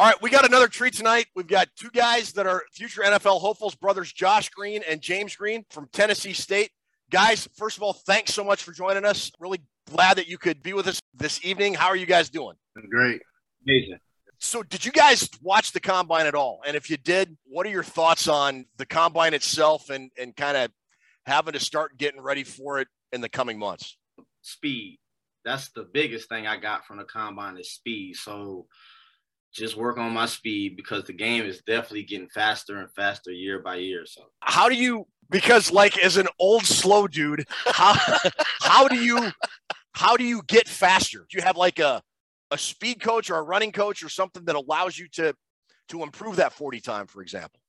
All right, we got another treat tonight. We've got two guys that are future NFL hopefuls, brothers Josh Green and James Green from Tennessee State. Guys, first of all, thanks so much for joining us. Really glad that you could be with us this evening. How are you guys doing? Great. Amazing. So, did you guys watch the combine at all? And if you did, what are your thoughts on the combine itself and, and kind of having to start getting ready for it in the coming months? Speed. That's the biggest thing I got from the combine is speed. So, just work on my speed because the game is definitely getting faster and faster year by year. So, how do you? Because, like, as an old slow dude, how how do you how do you get faster? Do you have like a a speed coach or a running coach or something that allows you to to improve that 40 time, for example?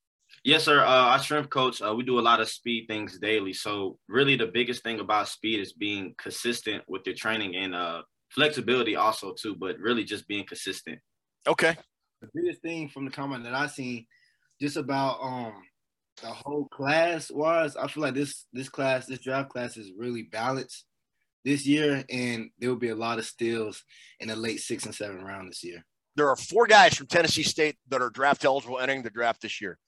Yes, sir. Uh, our strength coach, uh, we do a lot of speed things daily. So really, the biggest thing about speed is being consistent with your training and uh, flexibility also too. But really, just being consistent. Okay. The biggest thing from the comment that I seen, just about um the whole class was, I feel like this this class, this draft class is really balanced this year, and there will be a lot of steals in the late six and seven round this year. There are four guys from Tennessee State that are draft eligible entering the draft this year.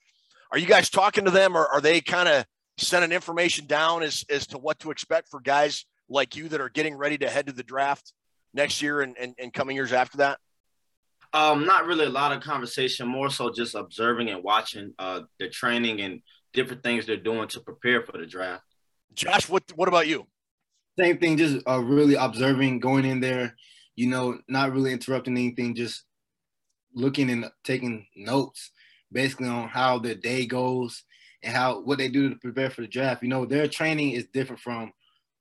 Are you guys talking to them, or are they kind of sending information down as as to what to expect for guys like you that are getting ready to head to the draft next year and, and, and coming years after that? Um, not really a lot of conversation, more so just observing and watching uh, the training and different things they're doing to prepare for the draft. Josh, what what about you? Same thing, just uh, really observing, going in there, you know, not really interrupting anything, just looking and taking notes basically on how their day goes and how what they do to prepare for the draft. You know, their training is different from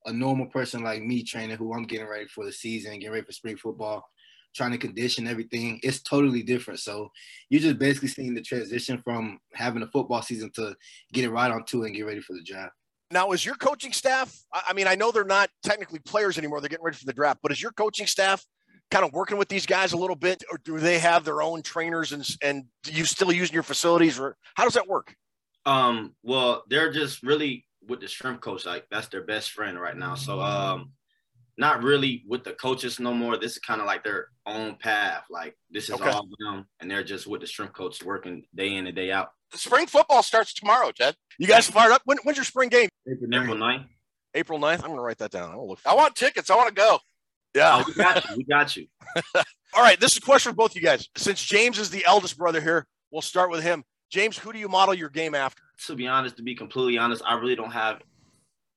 a normal person like me training who I'm getting ready for the season, getting ready for spring football, trying to condition everything. It's totally different. So you're just basically seeing the transition from having a football season to getting right on to and get ready for the draft. Now, is your coaching staff? I mean, I know they're not technically players anymore; they're getting ready for the draft. But is your coaching staff kind of working with these guys a little bit, or do they have their own trainers and and you still using your facilities, or how does that work? Um, well, they're just really with the strength coach. Like that's their best friend right now. So, um, not really with the coaches no more. This is kind of like their own path. Like this is okay. all them, and they're just with the strength coach working day in and day out spring football starts tomorrow, Ted. You guys fired up? When, when's your spring game? April 9th. April 9th. April 9th. I'm going to write that down. I, I want tickets. I want to go. Yeah. Oh, we got you. We got you. All right. This is a question for both you guys. Since James is the eldest brother here, we'll start with him. James, who do you model your game after? To be honest, to be completely honest, I really don't have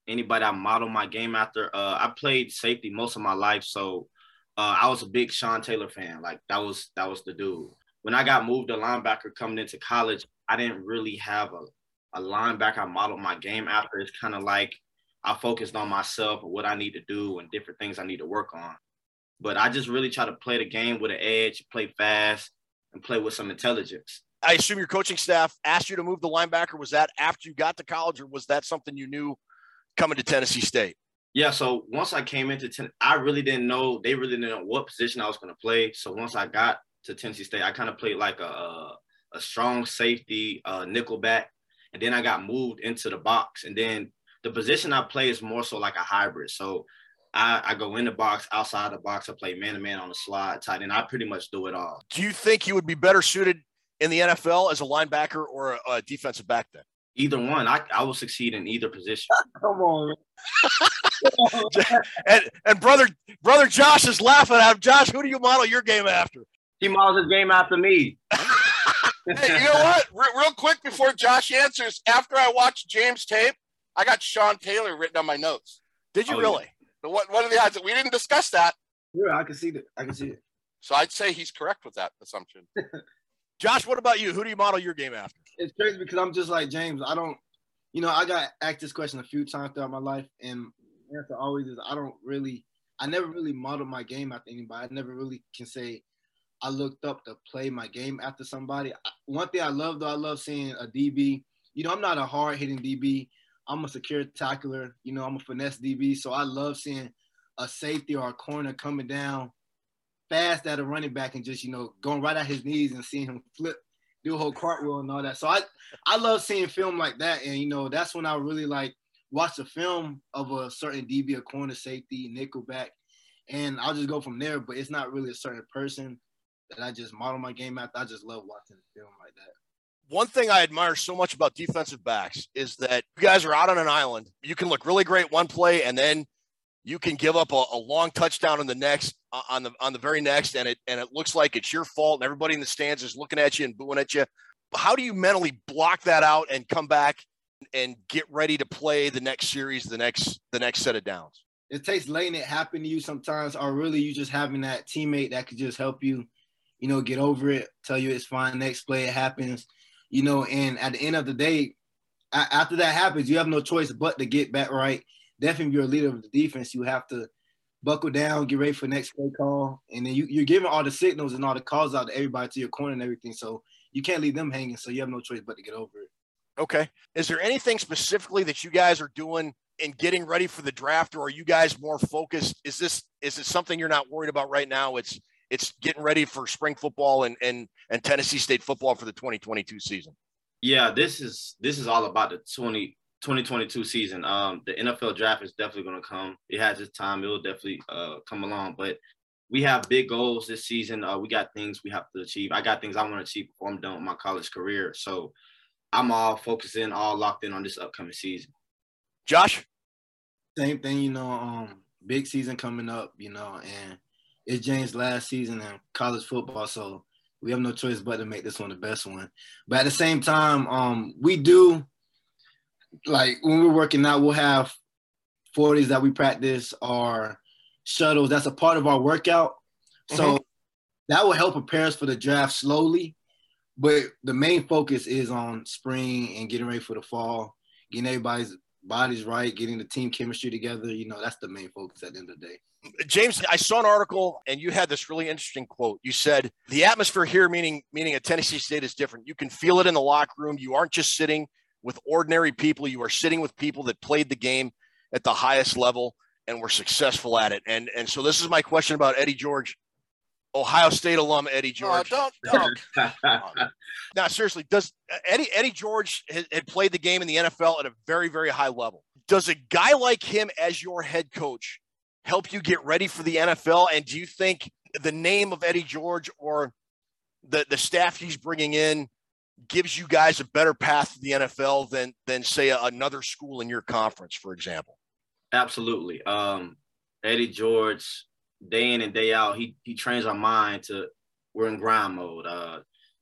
anybody I model my game after. Uh, I played safety most of my life, so uh, I was a big Sean Taylor fan. Like that was that was the dude. When I got moved to linebacker coming into college, I didn't really have a, a linebacker I modeled my game after. It's kind of like I focused on myself and what I need to do and different things I need to work on. But I just really try to play the game with an edge, play fast, and play with some intelligence. I assume your coaching staff asked you to move the linebacker. Was that after you got to college, or was that something you knew coming to Tennessee State? Yeah, so once I came into Ten, I really didn't know. They really didn't know what position I was going to play. So once I got to Tennessee State, I kind of played like a a strong safety, uh, nickel back, and then I got moved into the box. And then the position I play is more so like a hybrid. So I, I go in the box, outside the box. I play man to man on the slide, tight end. I pretty much do it all. Do you think you would be better suited in the NFL as a linebacker or a, a defensive back then? Either one. I, I will succeed in either position. Come on. and and brother brother Josh is laughing at him. Josh, who do you model your game after? He models his game after me. hey, you know what? Re- real quick before Josh answers, after I watched James tape, I got Sean Taylor written on my notes. Did you oh, really? Yeah. What What are the odds? That we didn't discuss that. Yeah, I can see that. I can see it. So I'd say he's correct with that assumption. Josh, what about you? Who do you model your game after? It's crazy because I'm just like James. I don't, you know, I got asked this question a few times throughout my life, and answer always is I don't really, I never really model my game after anybody. I never really can say I looked up to play my game after somebody. One thing I love though, I love seeing a DB. You know, I'm not a hard hitting DB. I'm a secure tackler. You know, I'm a finesse DB. So I love seeing a safety or a corner coming down fast at a running back and just, you know, going right at his knees and seeing him flip, do a whole cartwheel and all that. So I I love seeing film like that. And you know, that's when I really like watch a film of a certain DB, a corner safety, nickelback, and I'll just go from there. But it's not really a certain person that I just model my game after. I just love watching film like that. One thing I admire so much about defensive backs is that you guys are out on an island. You can look really great one play, and then you can give up a, a long touchdown in the next on the on the very next, and it and it looks like it's your fault, and everybody in the stands is looking at you and booing at you. How do you mentally block that out and come back and get ready to play the next series, the next the next set of downs? It takes letting it happen to you sometimes, or really you just having that teammate that could just help you, you know, get over it, tell you it's fine, next play it happens, you know, and at the end of the day, after that happens, you have no choice but to get back right. Definitely, if you're a leader of the defense, you have to buckle down, get ready for next play call, and then you, you're giving all the signals and all the calls out to everybody to your corner and everything. So you can't leave them hanging. So you have no choice but to get over it. Okay. Is there anything specifically that you guys are doing in getting ready for the draft, or are you guys more focused? Is this is it something you're not worried about right now? It's it's getting ready for spring football and and and Tennessee State football for the 2022 season. Yeah, this is this is all about the 20 2022 season. Um, the NFL draft is definitely going to come. It has its time. It will definitely uh, come along. But we have big goals this season. Uh, we got things we have to achieve. I got things I want to achieve before I'm done with my college career. So I'm all focusing, all locked in on this upcoming season. Josh, same thing. You know, um, big season coming up. You know, and it's James' last season in college football, so we have no choice but to make this one the best one. But at the same time, um, we do like when we're working out, we'll have 40s that we practice or shuttles. That's a part of our workout. So mm-hmm. that will help prepare us for the draft slowly. But the main focus is on spring and getting ready for the fall, getting everybody's bodies right, getting the team chemistry together. You know, that's the main focus at the end of the day. James, I saw an article and you had this really interesting quote. You said the atmosphere here, meaning meaning at Tennessee State, is different. You can feel it in the locker room. You aren't just sitting with ordinary people. You are sitting with people that played the game at the highest level and were successful at it. And and so this is my question about Eddie George, Ohio State alum Eddie oh, George. Oh, don't, don't. now, seriously, does Eddie Eddie George had, had played the game in the NFL at a very very high level? Does a guy like him as your head coach help you get ready for the NFL? And do you think the name of Eddie George or the the staff he's bringing in gives you guys a better path to the NFL than than say another school in your conference, for example? Absolutely. Um, Eddie George, day in and day out, he he trains our mind to we're in grind mode. Uh,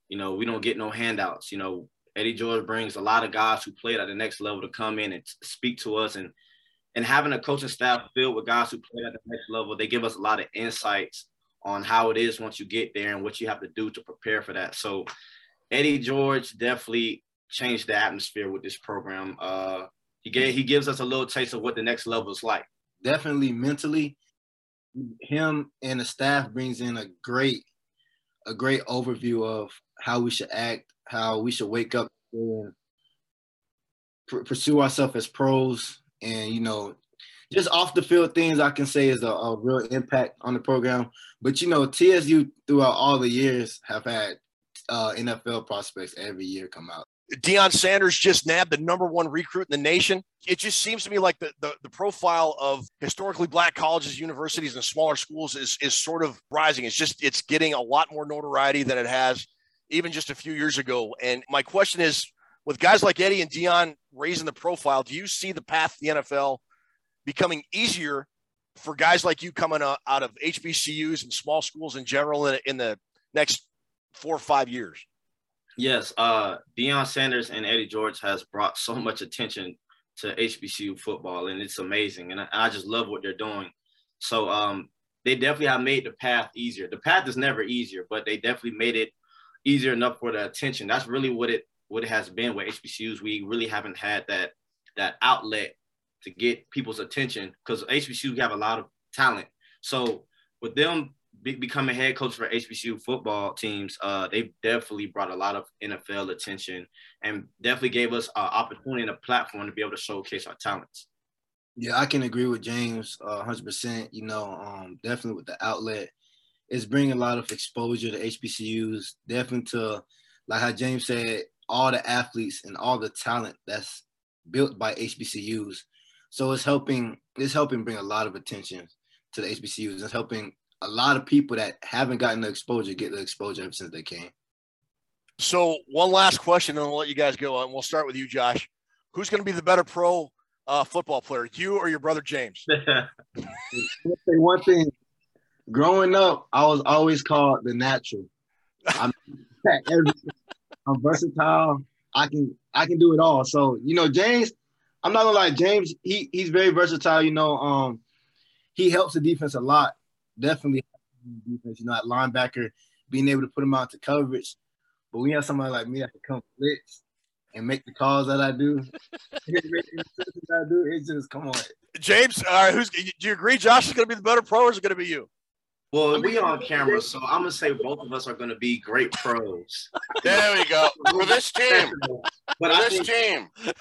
you know, we don't get no handouts. You know, Eddie George brings a lot of guys who played at the next level to come in and speak to us and and having a coaching staff filled with guys who play at the next level, they give us a lot of insights on how it is once you get there and what you have to do to prepare for that. So Eddie George definitely changed the atmosphere with this program. Uh, he gave, he gives us a little taste of what the next level is like. Definitely mentally, him and the staff brings in a great a great overview of how we should act, how we should wake up and pr- pursue ourselves as pros, and you know, just off the field things I can say is a, a real impact on the program. But you know, TSU throughout all the years have had uh, NFL prospects every year come out. Deion Sanders just nabbed the number one recruit in the nation. It just seems to me like the, the, the, profile of historically black colleges, universities, and smaller schools is, is sort of rising. It's just, it's getting a lot more notoriety than it has even just a few years ago. And my question is with guys like Eddie and Deion raising the profile, do you see the path to the NFL becoming easier for guys like you coming out of HBCUs and small schools in general in, in the next four or five years? Yes, uh, Deion Sanders and Eddie George has brought so much attention to HBCU football, and it's amazing. And I, I just love what they're doing. So um, they definitely have made the path easier. The path is never easier, but they definitely made it easier enough for the attention. That's really what it what it has been with HBCUs. We really haven't had that that outlet to get people's attention because HBCUs have a lot of talent. So with them be, becoming head coach for HBCU football teams, uh, they definitely brought a lot of NFL attention and definitely gave us an opportunity and a platform to be able to showcase our talents. Yeah, I can agree with James uh, 100%. You know, um, definitely with the outlet, it's bringing a lot of exposure to HBCUs, definitely to, like how James said, all the athletes and all the talent that's built by HBCUs. So it's helping, it's helping bring a lot of attention to the HBCUs. It's helping a lot of people that haven't gotten the exposure get the exposure ever since they came. So one last question, and I'll let you guys go. And we'll start with you, Josh. Who's going to be the better pro uh, football player, you or your brother James? one thing. Growing up, I was always called the natural. I'm, I'm versatile. I can I can do it all. So you know, James. I'm not gonna lie, James. He he's very versatile. You know, um, he helps the defense a lot. Definitely defense. You know, at linebacker, being able to put him out to coverage. But we have somebody like me that can come blitz and make the calls that I do. I do. It's just come on. James, uh, who's do you agree? Josh is going to be the better pro, or is it going to be you? Well, we on camera, so I'm gonna say both of us are gonna be great pros. There we go for this team. But for I this think, team,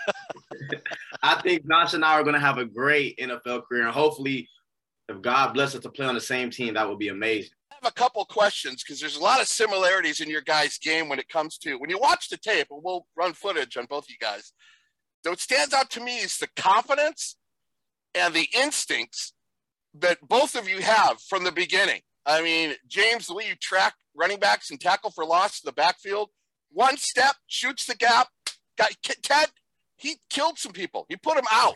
I think Josh and I are gonna have a great NFL career, and hopefully, if God bless us to play on the same team, that would be amazing. I have a couple questions because there's a lot of similarities in your guys' game when it comes to when you watch the tape, and we'll run footage on both of you guys. So what stands out to me is the confidence and the instincts that both of you have from the beginning. I mean, James, the way you track running backs and tackle for loss in the backfield, one step, shoots the gap. Got Ted, he killed some people. He put them out.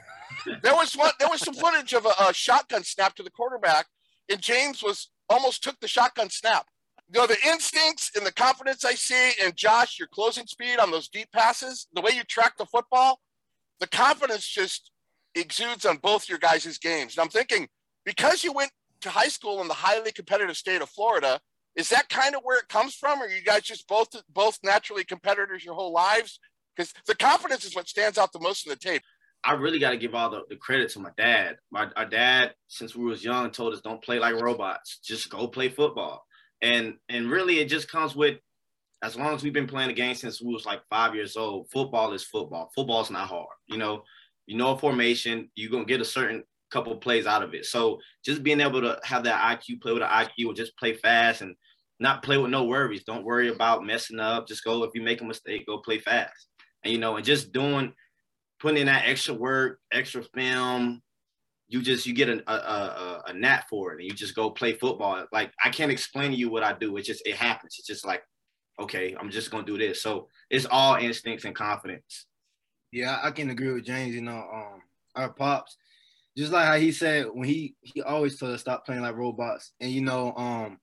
There was one. There was some footage of a, a shotgun snap to the quarterback, and James was almost took the shotgun snap. You know, the instincts and the confidence I see, and Josh, your closing speed on those deep passes, the way you track the football, the confidence just exudes on both your guys' games. And I'm thinking, because you went to high school in the highly competitive state of Florida, is that kind of where it comes from? Or are you guys just both both naturally competitors your whole lives? Because the confidence is what stands out the most in the tape. I really got to give all the, the credit to my dad. My our dad, since we was young, told us don't play like robots. Just go play football. And and really, it just comes with as long as we've been playing the game since we was like five years old. Football is football. Football's not hard. You know, you know a formation. You're gonna get a certain couple plays out of it. So just being able to have that IQ, play with an IQ, or just play fast and not play with no worries. Don't worry about messing up. Just go if you make a mistake, go play fast. And you know, and just doing putting in that extra work, extra film, you just you get a a, a, a knack for it and you just go play football. Like I can't explain to you what I do. It just it happens. It's just like, okay, I'm just gonna do this. So it's all instincts and confidence. Yeah, I can agree with James. You know, um, our pops, just like how he said when he he always told us stop playing like robots. And you know, um,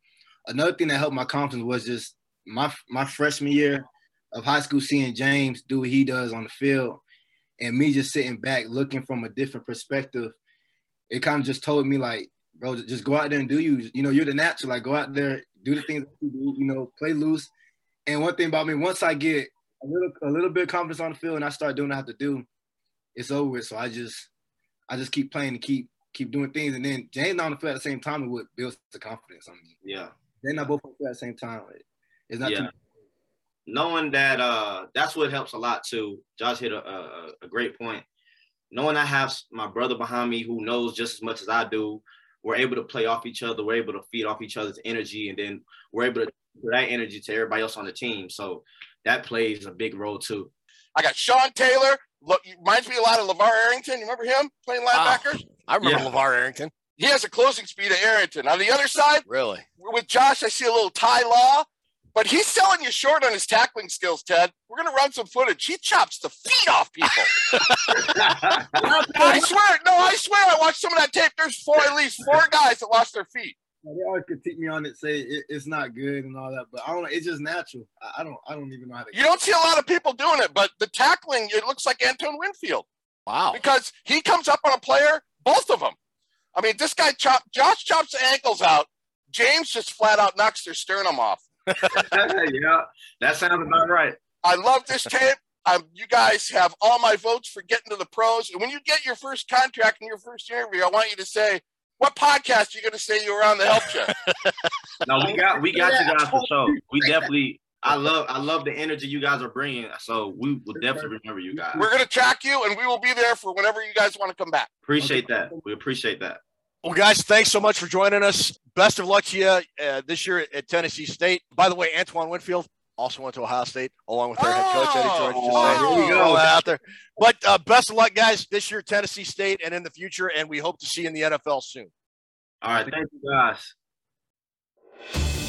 another thing that helped my confidence was just my my freshman year of high school, seeing James do what he does on the field, and me just sitting back looking from a different perspective. It kind of just told me like, bro, just go out there and do you. You know, you're the natural. Like, go out there, do the things that you do. You know, play loose. And one thing about me, once I get a little a little bit of confidence on the field and I start doing what I have to do, it's over with. So I just I just keep playing and keep keep doing things. And then James on the field at the same time is what builds the confidence on me. Yeah. They're not both on the field at the same time. It's not Yeah. too knowing that uh that's what helps a lot too. Josh hit a, a, a great point. Knowing I have my brother behind me who knows just as much as I do, we're able to play off each other. We're able to feed off each other's energy, and then we're able to give that energy to everybody else on the team. So that plays a big role too. I got Sean Taylor. Look, reminds me a lot of LaVar Arrington. You remember him playing linebacker? I remember Yeah. LaVar Arrington. He has a closing speed of Arrington. On the other side, Really? with Josh, I see a little Ty Law, but he's selling you short on his tackling skills, Ted. We're going to run some footage. He chops the feet off people. I swear. No, I swear. I watched some of that tape. There's four, at least four guys that lost their feet. They always critique me on it, say it, it's not good and all that, but I don't know. It's just natural. I, I don't. I don't even know how to. You don't see a lot of people doing it, but the tackling, it looks like Antoine Winfield Wow. because he comes up on a player, both of them. I mean, this guy chop, Josh chops the ankles out. James just flat out knocks their sternum off. yeah, that sounds about right. I love this tape. Um, you guys have all my votes for getting to the pros. And when you get your first contract and your first interview, I want you to say, what podcast are you going to say you were on to help you? No, we got we got you guys for sure. We definitely. I love I love the energy you guys are bringing. So we will definitely remember you guys. We're going to track you, and we will be there for whenever you guys want to come back. Appreciate that. We appreciate that. Well, guys, thanks so much for joining us. Best of luck to you uh, this year at Tennessee State. By the way, Antoine Winfield also went to Ohio State along with their head coach Eddie George. Just Oh, saying. there you go. Throw that out there. But uh, best of luck, guys, this year at Tennessee State and in the future. And we hope to see you in the NFL soon. All right, thank you guys. it.